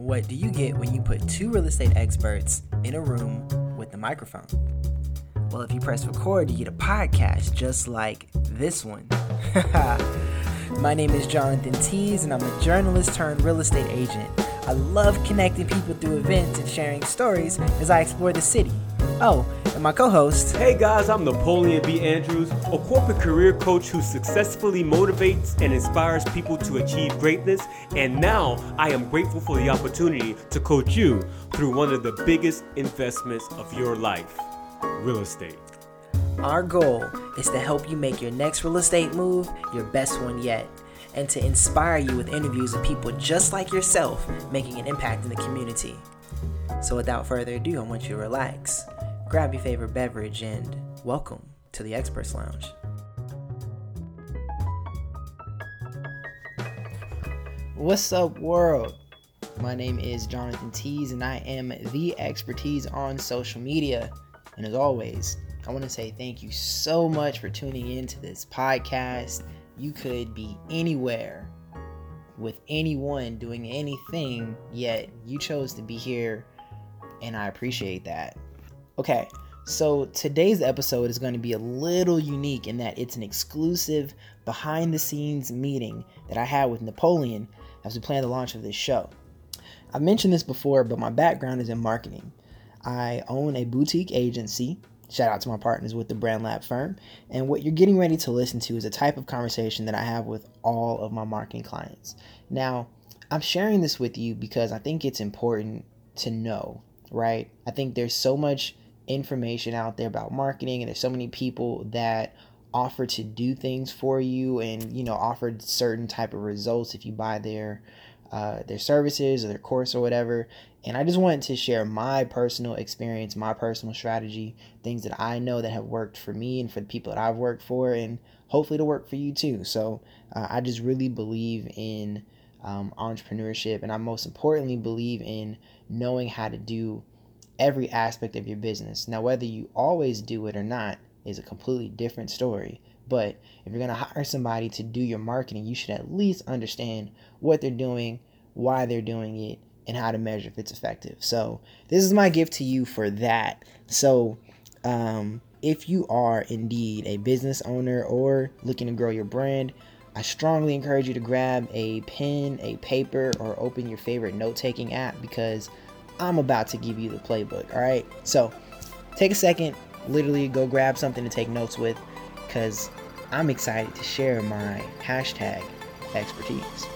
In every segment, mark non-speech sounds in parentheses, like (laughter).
What do you get when you put two real estate experts in a room with a microphone? Well, if you press record, you get a podcast just like this one. (laughs) My name is Jonathan Tees, and I'm a journalist turned real estate agent. I love connecting people through events and sharing stories as I explore the city. Oh, and my co host. Hey guys, I'm Napoleon B. Andrews, a corporate career coach who successfully motivates and inspires people to achieve greatness. And now I am grateful for the opportunity to coach you through one of the biggest investments of your life real estate. Our goal is to help you make your next real estate move your best one yet, and to inspire you with interviews of people just like yourself making an impact in the community. So, without further ado, I want you to relax, grab your favorite beverage, and welcome to the Experts Lounge. What's up, world? My name is Jonathan Tees, and I am the ExperTease on social media. And as always, I want to say thank you so much for tuning in to this podcast. You could be anywhere with anyone doing anything, yet you chose to be here, and I appreciate that. Okay, so today's episode is going to be a little unique in that it's an exclusive behind the scenes meeting that I had with Napoleon as we plan the launch of this show. I've mentioned this before, but my background is in marketing. I own a boutique agency. Shout out to my partners with the Brand Lab firm. And what you're getting ready to listen to is a type of conversation that I have with all of my marketing clients. Now, I'm sharing this with you because I think it's important to know, right? I think there's so much information out there about marketing and there's so many people that offer to do things for you and you know offer certain type of results if you buy their uh, their services or their course or whatever and I just wanted to share my personal experience, my personal strategy, things that I know that have worked for me and for the people that I've worked for, and hopefully to work for you too. So uh, I just really believe in um, entrepreneurship, and I most importantly believe in knowing how to do every aspect of your business. Now, whether you always do it or not is a completely different story. But if you're going to hire somebody to do your marketing, you should at least understand what they're doing, why they're doing it, and how to measure if it's effective. So this is my gift to you for that. So um, if you are indeed a business owner or looking to grow your brand, I strongly encourage you to grab a pen, a paper, or open your favorite note taking app because I'm about to give you the playbook. All right. So take a second, literally go grab something to take notes with because I'm excited to share my hashtag ExperTease.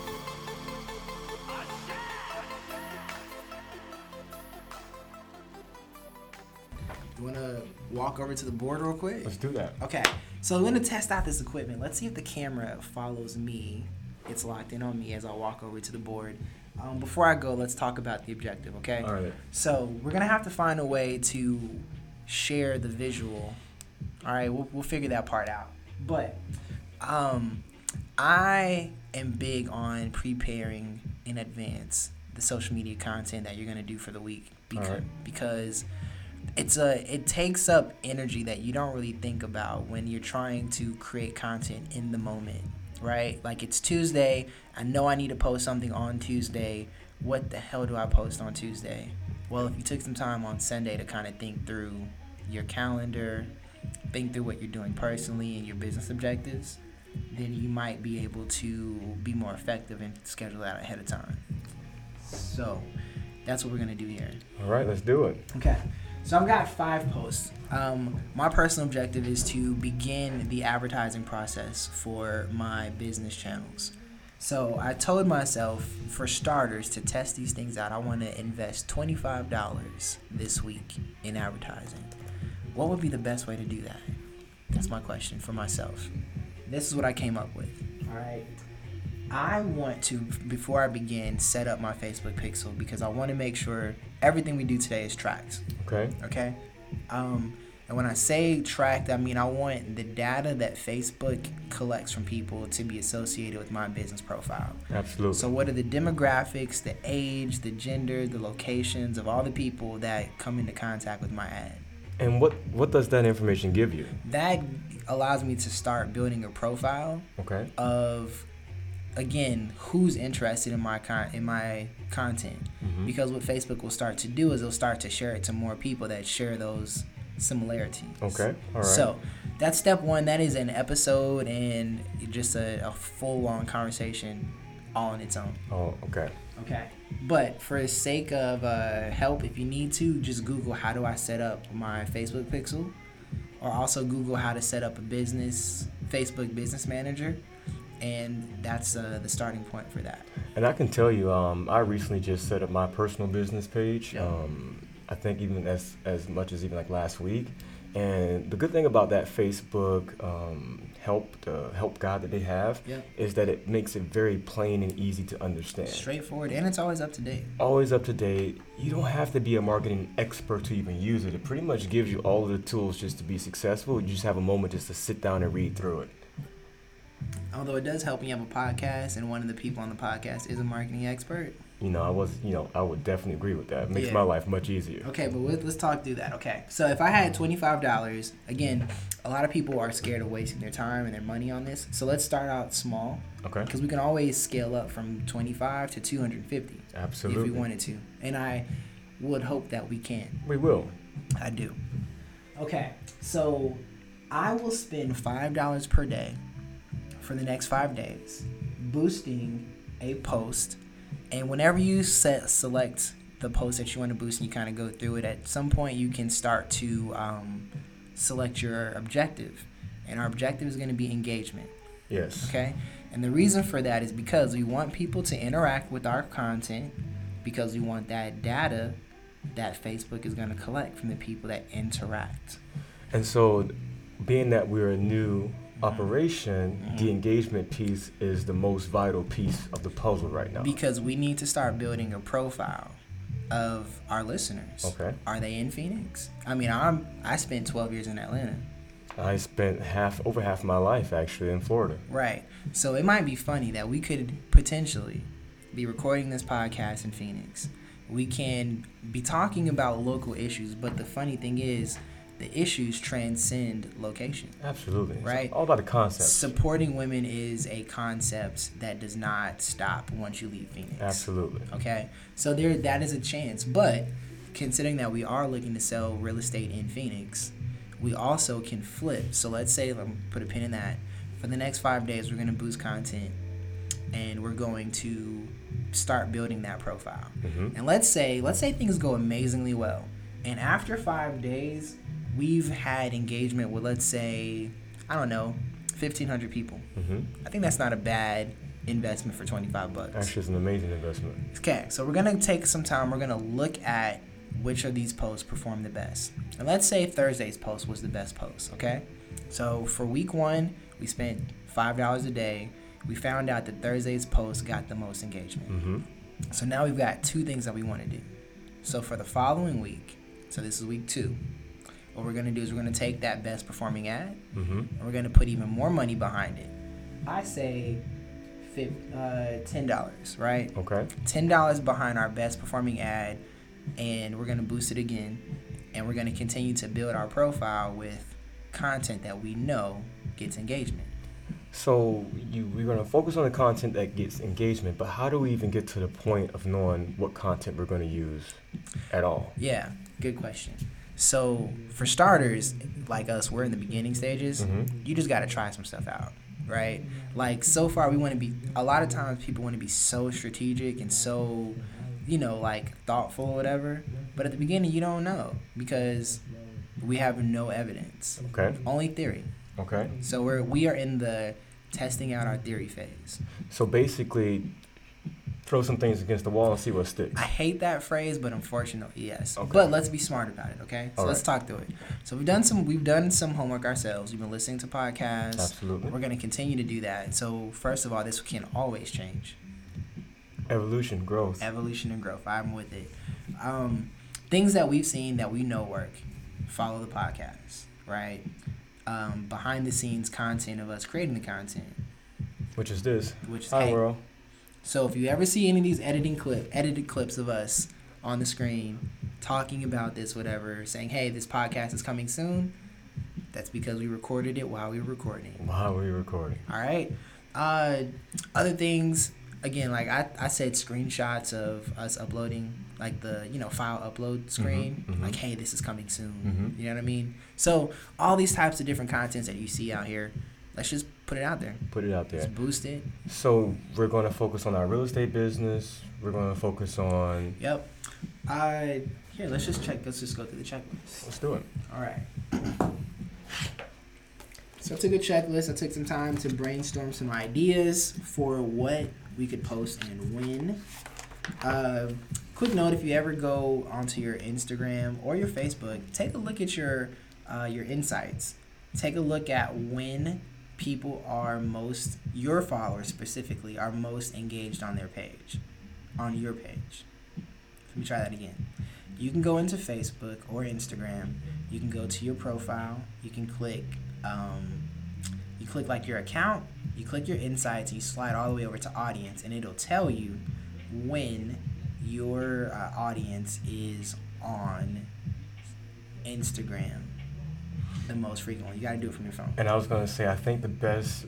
You want to walk over to the board real quick? Let's do that. Okay, so we're gonna test out this equipment. Let's see if the camera follows me. It's locked in on me as I walk over to the board. Um, before I go, let's talk about the objective, okay? All right. So we're gonna have to find a way to share the visual. All right, we'll, we'll figure that part out. But um, I am big on preparing in advance the social media content that you're gonna do for the week because right. because it's a it takes up energy that you don't really think about when you're trying to create content in the moment right? Like it's tuesday. I know i need to post something on tuesday. What the hell do i post on tuesday? Well if you took some time on sunday to kind of think through your calendar think through what you're doing personally and your business objectives then you might be able to be more effective and schedule that ahead of time. So that's what we're going to do here. All right, let's do it. Okay. So I've got five posts. Um, my personal objective is to begin the advertising process for my business channels. So I told myself, for starters, to test these things out, I want to invest $25 this week in advertising. What would be the best way to do that? That's my question for myself. This is what I came up with. All right. I want to, before I begin, set up my Facebook pixel because I want to make sure everything we do today is tracked. Okay. Okay. Um, and when I say tracked, I mean I want the data that Facebook collects from people to be associated with my business profile. Absolutely. So, what are the demographics, the age, the gender, the locations of all the people that come into contact with my ad? and what what does that information give you? That allows me to start building a profile Okay. of again who's interested in my con in my content Mhm. because what Facebook will start to do is it'll start to share it to more people that share those similarities. Okay. All right. So that's step one. That is an episode and just a, a full on conversation all on its own. Oh, okay. Okay. But for the sake of uh, help, if you need to, just Google how do I set up my Facebook pixel, or also Google how to set up a business Facebook Business Manager, and that's uh, the starting point for that. And I can tell you, um, I recently just set up my personal business page. Yeah. Um, I think even as as much as even like last week. And the good thing about that Facebook um, help the help guide that they have Yeah. is that it makes it very plain and easy to understand. Straightforward, and it's always up to date. Always up to date. You don't have to be a marketing expert to even use it. It pretty much gives you all of the tools just to be successful. You just have a moment just to sit down and read through it. Although it does help when you have a podcast, and one of the people on the podcast is a marketing expert. You know, I was, you know, I would definitely agree with that. It makes Yeah. my life much easier. Okay, but let- let's talk through that. Okay, so if I had twenty five dollars, again, a lot of people are scared of wasting their time and their money on this. So let's start out small Okay. because we can always scale up from twenty five to two hundred fifty Absolutely. if we wanted to, and I would hope that we can. We will. I do. Okay, so I will spend five dollars per day for the next five days, boosting a post, and whenever you set select the post that you want to boost, and you kind of go through it. At some point, you can start to um, select your objective, and our objective is going to be engagement. Yes. Okay, and the reason for that is because we want people to interact with our content, because we want that data that Facebook is going to collect from the people that interact. And so, being that we're a new operation, Mhm. the engagement piece is the most vital piece of the puzzle right now. Because we need to start building a profile of our listeners. Okay. Are they in Phoenix? I mean, I'm I spent 12 years in Atlanta. I spent half, over half my life actually in Florida. Right. So it might be funny that we could potentially be recording this podcast in Phoenix. We can be talking about local issues, but the funny thing is, the issues transcend location. Absolutely. It's Right. all about the concept. Supporting women is a concept that does not stop once you leave Phoenix. Absolutely. Okay, so there that is a chance, but considering that we are looking to sell real estate in Phoenix, we also can flip. So let's say, let me put a pin in that. For the next five days, we're going to boost content, and we're going to start building that profile. hmm And let's say, let's say things go amazingly well, and after five days, we've had engagement with, let's say, I don't know, fifteen hundred people. hmm I think that's not a bad investment for twenty five bucks. Actually, it's an amazing investment. Okay, so we're gonna take some time. We're gonna look at which of these posts perform the best. And let's say Thursday's post was the best post. Okay, so for week one, we spent five dollars a day. We found out that Thursday's post got the most engagement. hmm So now we've got two things that we want to do. So for the following week, so this is week two. What we're gonna do is we're gonna take that best performing ad hmm and we're gonna put even more money behind it. I say, uh, ten dollars, right? Okay. ten dollars behind our best performing ad, and we're gonna boost it again, and we're gonna continue to build our profile with content that we know gets engagement. So you we're gonna focus on the content that gets engagement, but how do we even get to the point of knowing what content we're gonna use at all? Yeah, good question. So for starters, like us, we're in the beginning stages. Mhm. You just gotta try some stuff out, right? Like so far, we want to be. A lot of times, people want to be so strategic and so, you know, like thoughtful or whatever. But at the beginning, you don't know because we have no evidence, Okay. only theory. Okay. So we're we are in the testing out our theory phase. So basically, throw some things against the wall and see what sticks. I hate that phrase, but unfortunately, yes. Okay. But let's be smart about it, okay? So All let's talk through it. So we've done some we've done some homework ourselves. We've been listening to podcasts. Absolutely. We're gonna continue to do that. So first of all, this can always change. Evolution, growth. Evolution and growth. I'm with it. Um, things that we've seen that we know work. Follow the podcast, right? Um, behind the scenes content of us creating the content, Which is this. which is Hi, hey, world. So if you ever see any of these editing clip edited clips of us on the screen talking about this, whatever, saying, "Hey, this podcast is coming soon," that's because we recorded it while we were recording. While we were recording. All right. Uh, other things, again, like I, I said, screenshots of us uploading, like the you know file upload screen, mhm. like hey, this is coming soon. Mhm. You know what I mean? So all these types of different contents that you see out here, let's just put it out there. Put it out there. Let's boost it. So we're going to focus on our real estate business. We're going to focus on. Yep. Uh, here, let's just check. Let's just go through the checklist. Let's do it. All right. So I took a checklist. I took some time to brainstorm some ideas for what we could post and when. Uh, quick note: If you ever go onto your Instagram or your Facebook, take a look at your uh, your insights. Take a look at when people are most your followers specifically are most engaged on their page, on your page. Let me try that again. You can go into Facebook or Instagram. You can go to your profile. You can click. Um, you click like your account. You click your insights. You slide all the way over to audience, and it'll tell you when your uh, audience is on Instagram the most frequently. You got to do it from your phone. And I was going to say, I think the best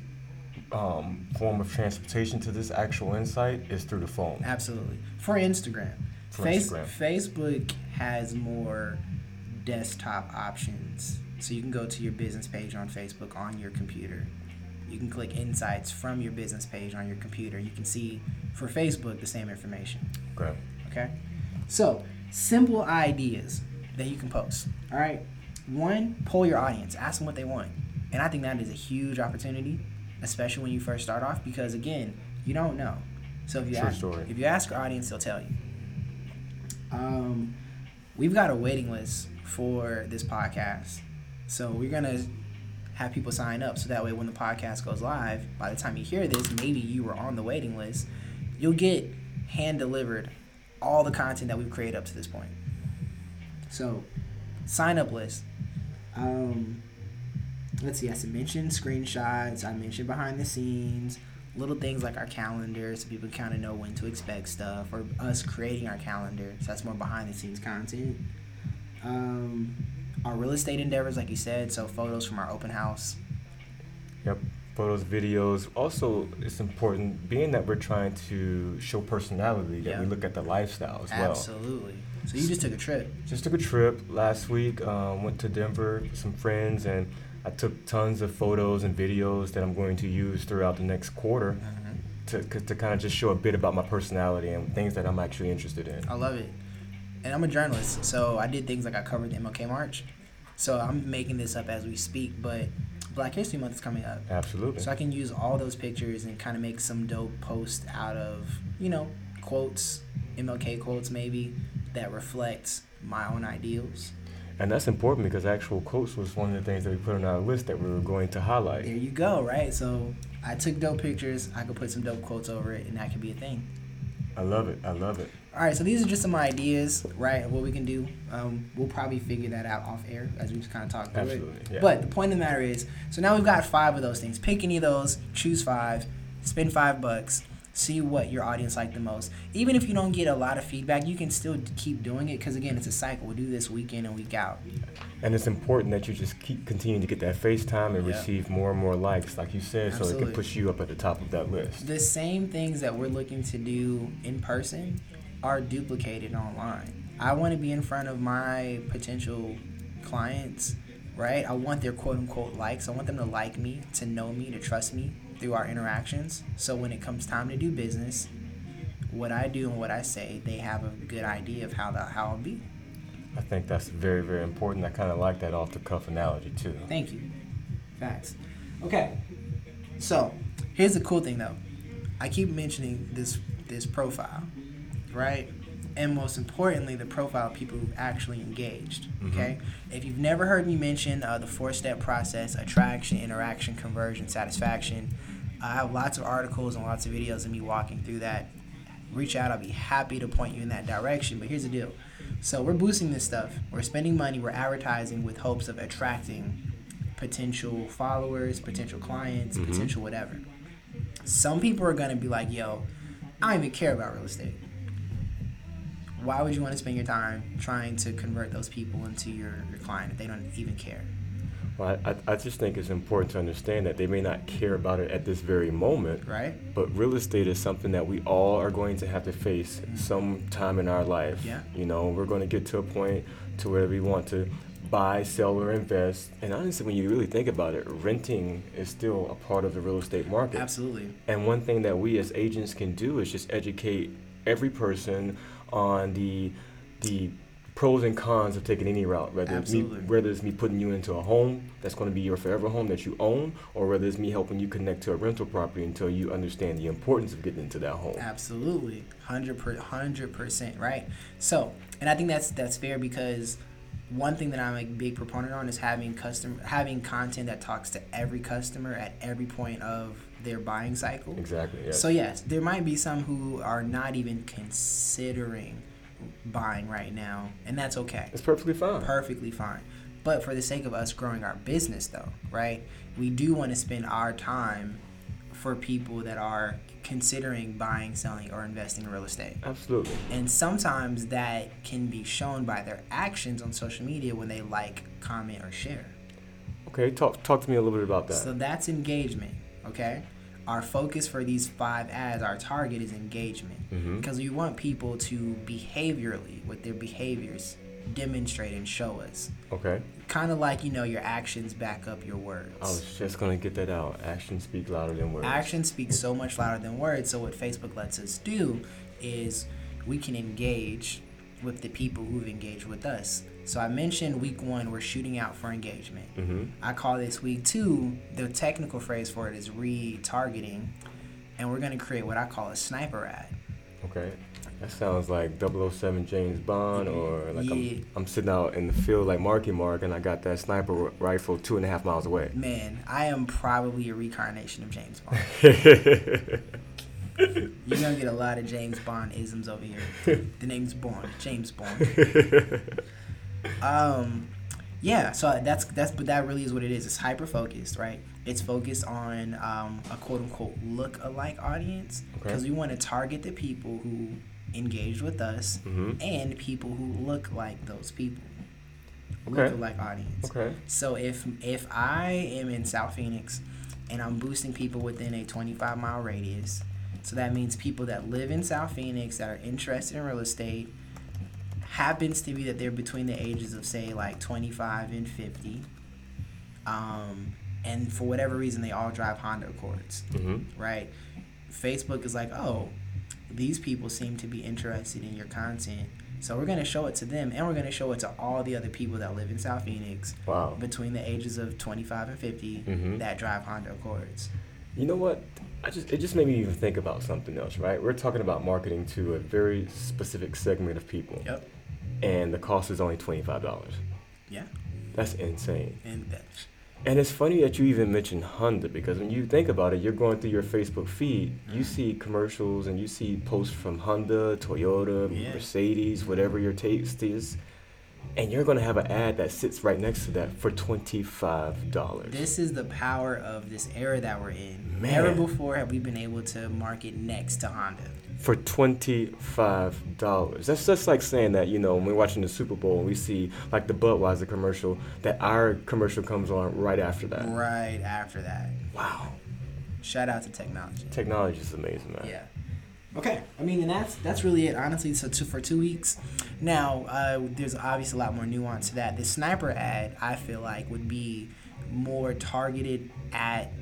um, form of transportation to this actual insight is through the phone. Absolutely. For Instagram. For Face- Instagram. Facebook has more desktop options. So you can go to your business page on Facebook on your computer. You can click insights from your business page on your computer. You can see for Facebook the same information. Okay. Okay? So, simple ideas that you can post. All right? One, poll your audience, ask them what they want. And I think that is a huge opportunity, especially when you first start off, because again, you don't know. So if you True ask, story. if you ask your audience, they'll tell you. Um, we've got a waiting list for this podcast, so we're gonna have people sign up so that way when the podcast goes live, by the time you hear this, maybe you were on the waiting list, you'll get hand delivered all the content that we've created up to this point. So, sign up list. Um, let's see. I mentioned screenshots. I mentioned behind the scenes, little things like our calendar, so people kind of know when to expect stuff, or us creating our calendar. So that's more behind the scenes content. Um, our real estate endeavors, like you said, so photos from our open house. Yep. Photos, videos. Also, it's important, being that we're trying to show personality, that Yeah. we look at the lifestyle as well. Absolutely. So you just took a trip. Just took a trip last week. Um, went to Denver with some friends, and I took tons of photos and videos that I'm going to use throughout the next quarter to, to kind of just show a bit about my personality and things that I'm actually interested in. I love it. And I'm a journalist, so I did things like I covered the MLK March. So I'm making this up as we speak, but Black History Month is coming up. Absolutely. So I can use all those pictures and kind of make some dope post out of, you know, quotes, MLK quotes maybe, that reflects my own ideals. And that's important because actual quotes was one of the things that we put on our list that we were going to highlight. There you go, right? So I took dope pictures, I could put some dope quotes over it, and that could be a thing. I love it. I love it. All right, so these are just some ideas, right, what we can do. Um, we'll probably figure that out off air as we just kind of talk through Absolutely, it. yeah. But the point of the matter is, so now we've got five of those things. Pick any of those, choose five, spend five bucks, see what your audience like the most. Even if you don't get a lot of feedback, you can still keep doing it because again, it's a cycle. We'll do this week in and week out. And it's important that you just keep continuing to get that FaceTime and Yeah. receive more and more likes, like you said, so it can push you up at the top of that list. The same things that we're looking to do in person are duplicated online. I want to be in front of my potential clients, right? I want their quote unquote likes. I want them to like me, to know me, to trust me through our interactions. So when it comes time to do business, what I do and what I say, they have a good idea of how the how I'll be. I think that's very, very important. I kind of like that off the cuff analogy too. Thank you. Facts. Okay. So here's the cool thing though. I keep mentioning this this profile, right? And most importantly, the profile of people who've actually engaged. Okay. If you've never heard me mention uh, the four step process: attraction, interaction, conversion, satisfaction. I have lots of articles and lots of videos of me walking through that. Reach out. I'll be happy to point you in that direction. But here's the deal. So we're boosting this stuff. We're spending money. We're advertising with hopes of attracting potential followers, potential clients, Mhm. potential whatever. Some people are gonna be like, "Yo, I don't even care about real estate. Why would you want to spend your time trying to convert those people into your, your client if they don't even care?" Well, I, I just think it's important to understand that they may not care about it at this very moment, right? but real estate is something that we all are going to have to face mm. sometime in our life. Yeah. You know, we're going to get to a point to where we want to buy, sell, or invest. And honestly, when you really think about it, renting is still a part of the real estate market. Absolutely. And one thing that we as agents can do is just educate every person on the the pros and cons of taking any route. Whether it's me, whether it's me putting you into a home that's going to be your forever home that you own, or whether it's me helping you connect to a rental property until you understand the importance of getting into that home. Absolutely, hundred per hundred percent right. So, and I think that's that's fair because one thing that I'm a big proponent on is having custom having content that talks to every customer at every point of their buying cycle. Exactly. Yes. So yes, there might be some who are not even considering buying right now, and that's okay. it's perfectly fine. perfectly fine. But for the sake of us growing our business, though, right, we do want to spend our time for people that are considering buying, selling, or investing in real estate. Absolutely. And sometimes that can be shown by their actions on social media when they like, comment, or share. Okay. Talk talk to me a little bit about that. So that's engagement, okay? Our focus for these five ads, our target is engagement. Mhm. Because we want people to behaviorally, with their behaviors, demonstrate and show us. okay. Kind of like, you know, your actions back up your words. I was just gonna get that out. Actions speak louder than words. Actions speak so much louder than words. So, what Facebook lets us do is we can engage with the people who've engaged with us. So, I mentioned week one, we're shooting out for engagement. Mm-hmm. I call this week two, the technical phrase for it is retargeting. And we're going to create what I call a sniper ad. Okay. That sounds like 007 James Bond, or like Yeah. I'm, I'm sitting out in the field like Marky Mark, and I got that sniper rifle two and a half miles away. Man, I am probably a reincarnation of James Bond. (laughs) You're going to get a lot of James Bond isms over here. (laughs) The name's Bond, James Bond. (laughs) um yeah so that's that's but that really is what it is it's hyper focused right it's focused on um, a quote unquote look alike audience Okay. because we want to target the people who engage with us Mhm. and people who look like those people Okay. look alike audience Okay. so if if i am in south phoenix and i'm boosting people within a 25 mile radius so that means people that live in south phoenix that are interested in real estate happens to be that they're between the ages of say like 25 and 50 um, and for whatever reason they all drive honda accords Mm-hmm. right facebook is like oh these people seem to be interested in your content so we're going to show it to them and we're going to show it to all the other people that live in south phoenix Wow. between the ages of 25 and 50 Mhm. that drive honda accords You know what? I just it just made me even think about something else, right? We're talking about marketing to a very specific segment of people, yep and the cost is only twenty five dollars. yeah That's insane. and that, And it's funny that you even mentioned Honda because when you think about it, you're going through your Facebook feed, you Mhm. see commercials and you see posts from Honda, Toyota, Yeah. Mercedes, whatever your taste is, and you're going to have an ad that sits right next to that for $25. this is the power of this era that we're in Man. never before have we been able to market next to honda for $25. That's just like saying that, you know, when we're watching the Super Bowl and we see like the Budweiser commercial, that our commercial comes on right after that. right after that Wow. shout out to technology Technology is amazing, man. Yeah. Okay. I mean, and that's that's really it, honestly. So two, for two weeks. Now, uh, there's obviously a lot more nuance to that. The sniper ad, I feel like, would be more targeted at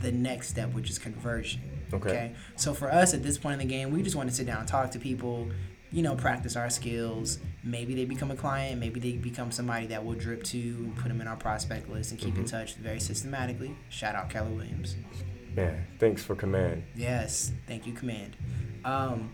the next step, which is conversion. Okay. So for us at this point in the game, we just want to sit down and talk to people. You know, practice our skills. Maybe they become a client. Maybe they become somebody that we'll drip to and put them in our prospect list and keep in Mhm. touch very systematically. Shout out Keller Williams. Man, thanks for command. Yes, thank you, command. Um,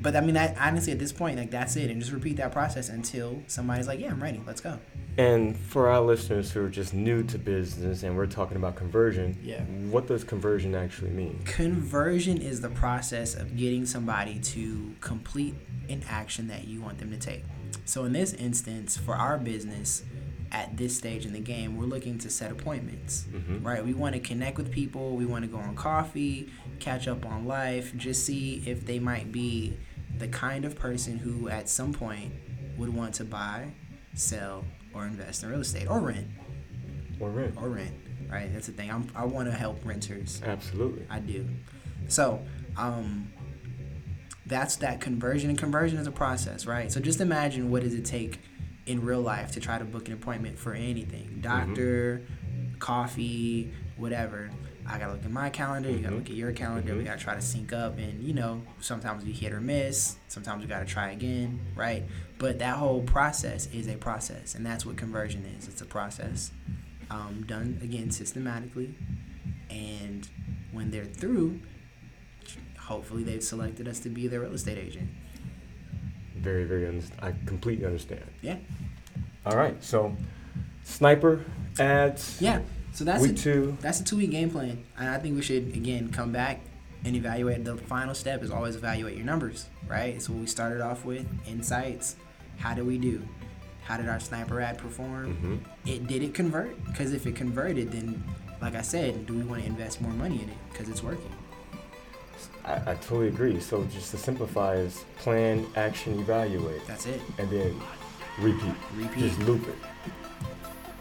but I mean, I, honestly, at this point, like that's it, and just repeat that process until somebody's like, "Yeah, I'm ready. Let's go." And for our listeners who are just new to business and we're talking about conversion, Yeah. what does conversion actually mean? Conversion is the process of getting somebody to complete an action that you want them to take. So in this instance, for our business, at this stage in the game, we're looking to set appointments. Mhm. Right? We want to connect with people. We want to go on coffee, catch up on life, just see if they might be the kind of person who, at some point, would want to buy, sell, or invest in real estate or rent. or rent. or rent. Right, that's the thing. I'm, I want to help renters. Absolutely. I do. So, um, that's that conversion, and conversion is a process, right? So just imagine what does it take in real life to try to book an appointment for anything, mm-hmm. doctor, coffee, whatever. I gotta look at my calendar. You gotta mm-hmm. look at your calendar. We mm-hmm. gotta try to sync up, and you know, sometimes we hit or miss. Sometimes we gotta try again, right? But that whole process is a process, and that's what conversion is. It's a process um, done again systematically, and when they're through, hopefully they've selected us to be their real estate agent. Very, very. I completely understand. Yeah, All right. So, sniper ads. yeah. So that's Week a, two. that's a two week game plan, and I think we should again come back and evaluate. The final step is always evaluate your numbers, right? So we started off with insights. How did we do? How did our sniper ad perform? Mhm. It did it convert? Because if it converted, then like I said, do we want to invest more money in it? Because it's working. I, I totally agree. So just to simplify is plan, action, evaluate, That's it. and then repeat. Repeat. Just loop it.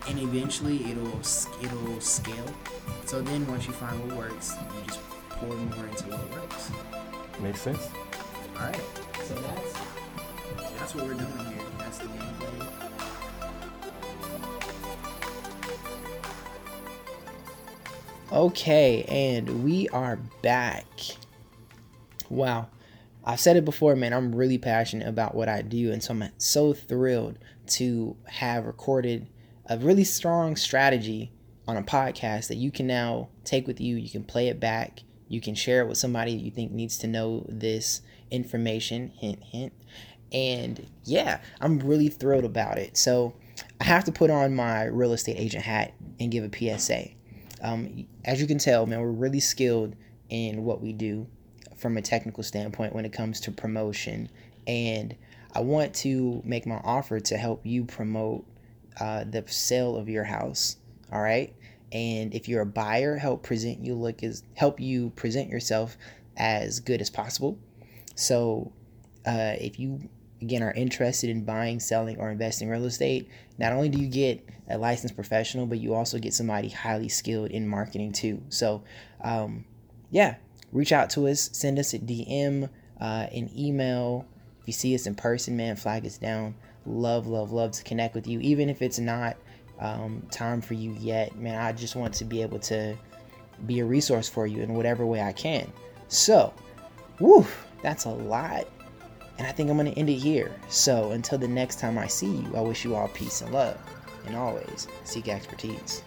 and eventually it'll it'll scale. So then once you find what works, you just pour more into what works. Makes sense. All right. So that's that's what we're doing here. That's the game plan. Okay, and we are back. Wow. I've said it before, man. I'm really passionate about what I do, and so I'm so thrilled to have recorded a really strong strategy on a podcast that you can now take with you. You can play it back. You can share it with somebody that you think needs to know this information. Hint, hint. And yeah, I'm really thrilled about it. So I have to put on my real estate agent hat and give a PSA. Um, as you can tell, man, we're really skilled in what we do from a technical standpoint when it comes to promotion. And I want to make my offer to help you promote uh, the sale of your house. All right. And if you're a buyer, help present you look as help you present yourself as good as possible. So uh, if you again are interested in buying, selling, or investing real estate, not only do you get a licensed professional, but you also get somebody highly skilled in marketing too. So, um, yeah, reach out to us, send us a DM, uh, an email. If you see us in person, man, flag us down. Love, love, love to connect with you, even if it's not um, time for you yet, man. I just want to be able to be a resource for you in whatever way I can. So, woo, that's a lot. And I think I'm going to end it here. So until the next time I see you, I wish you all peace and love. And always seek expertise.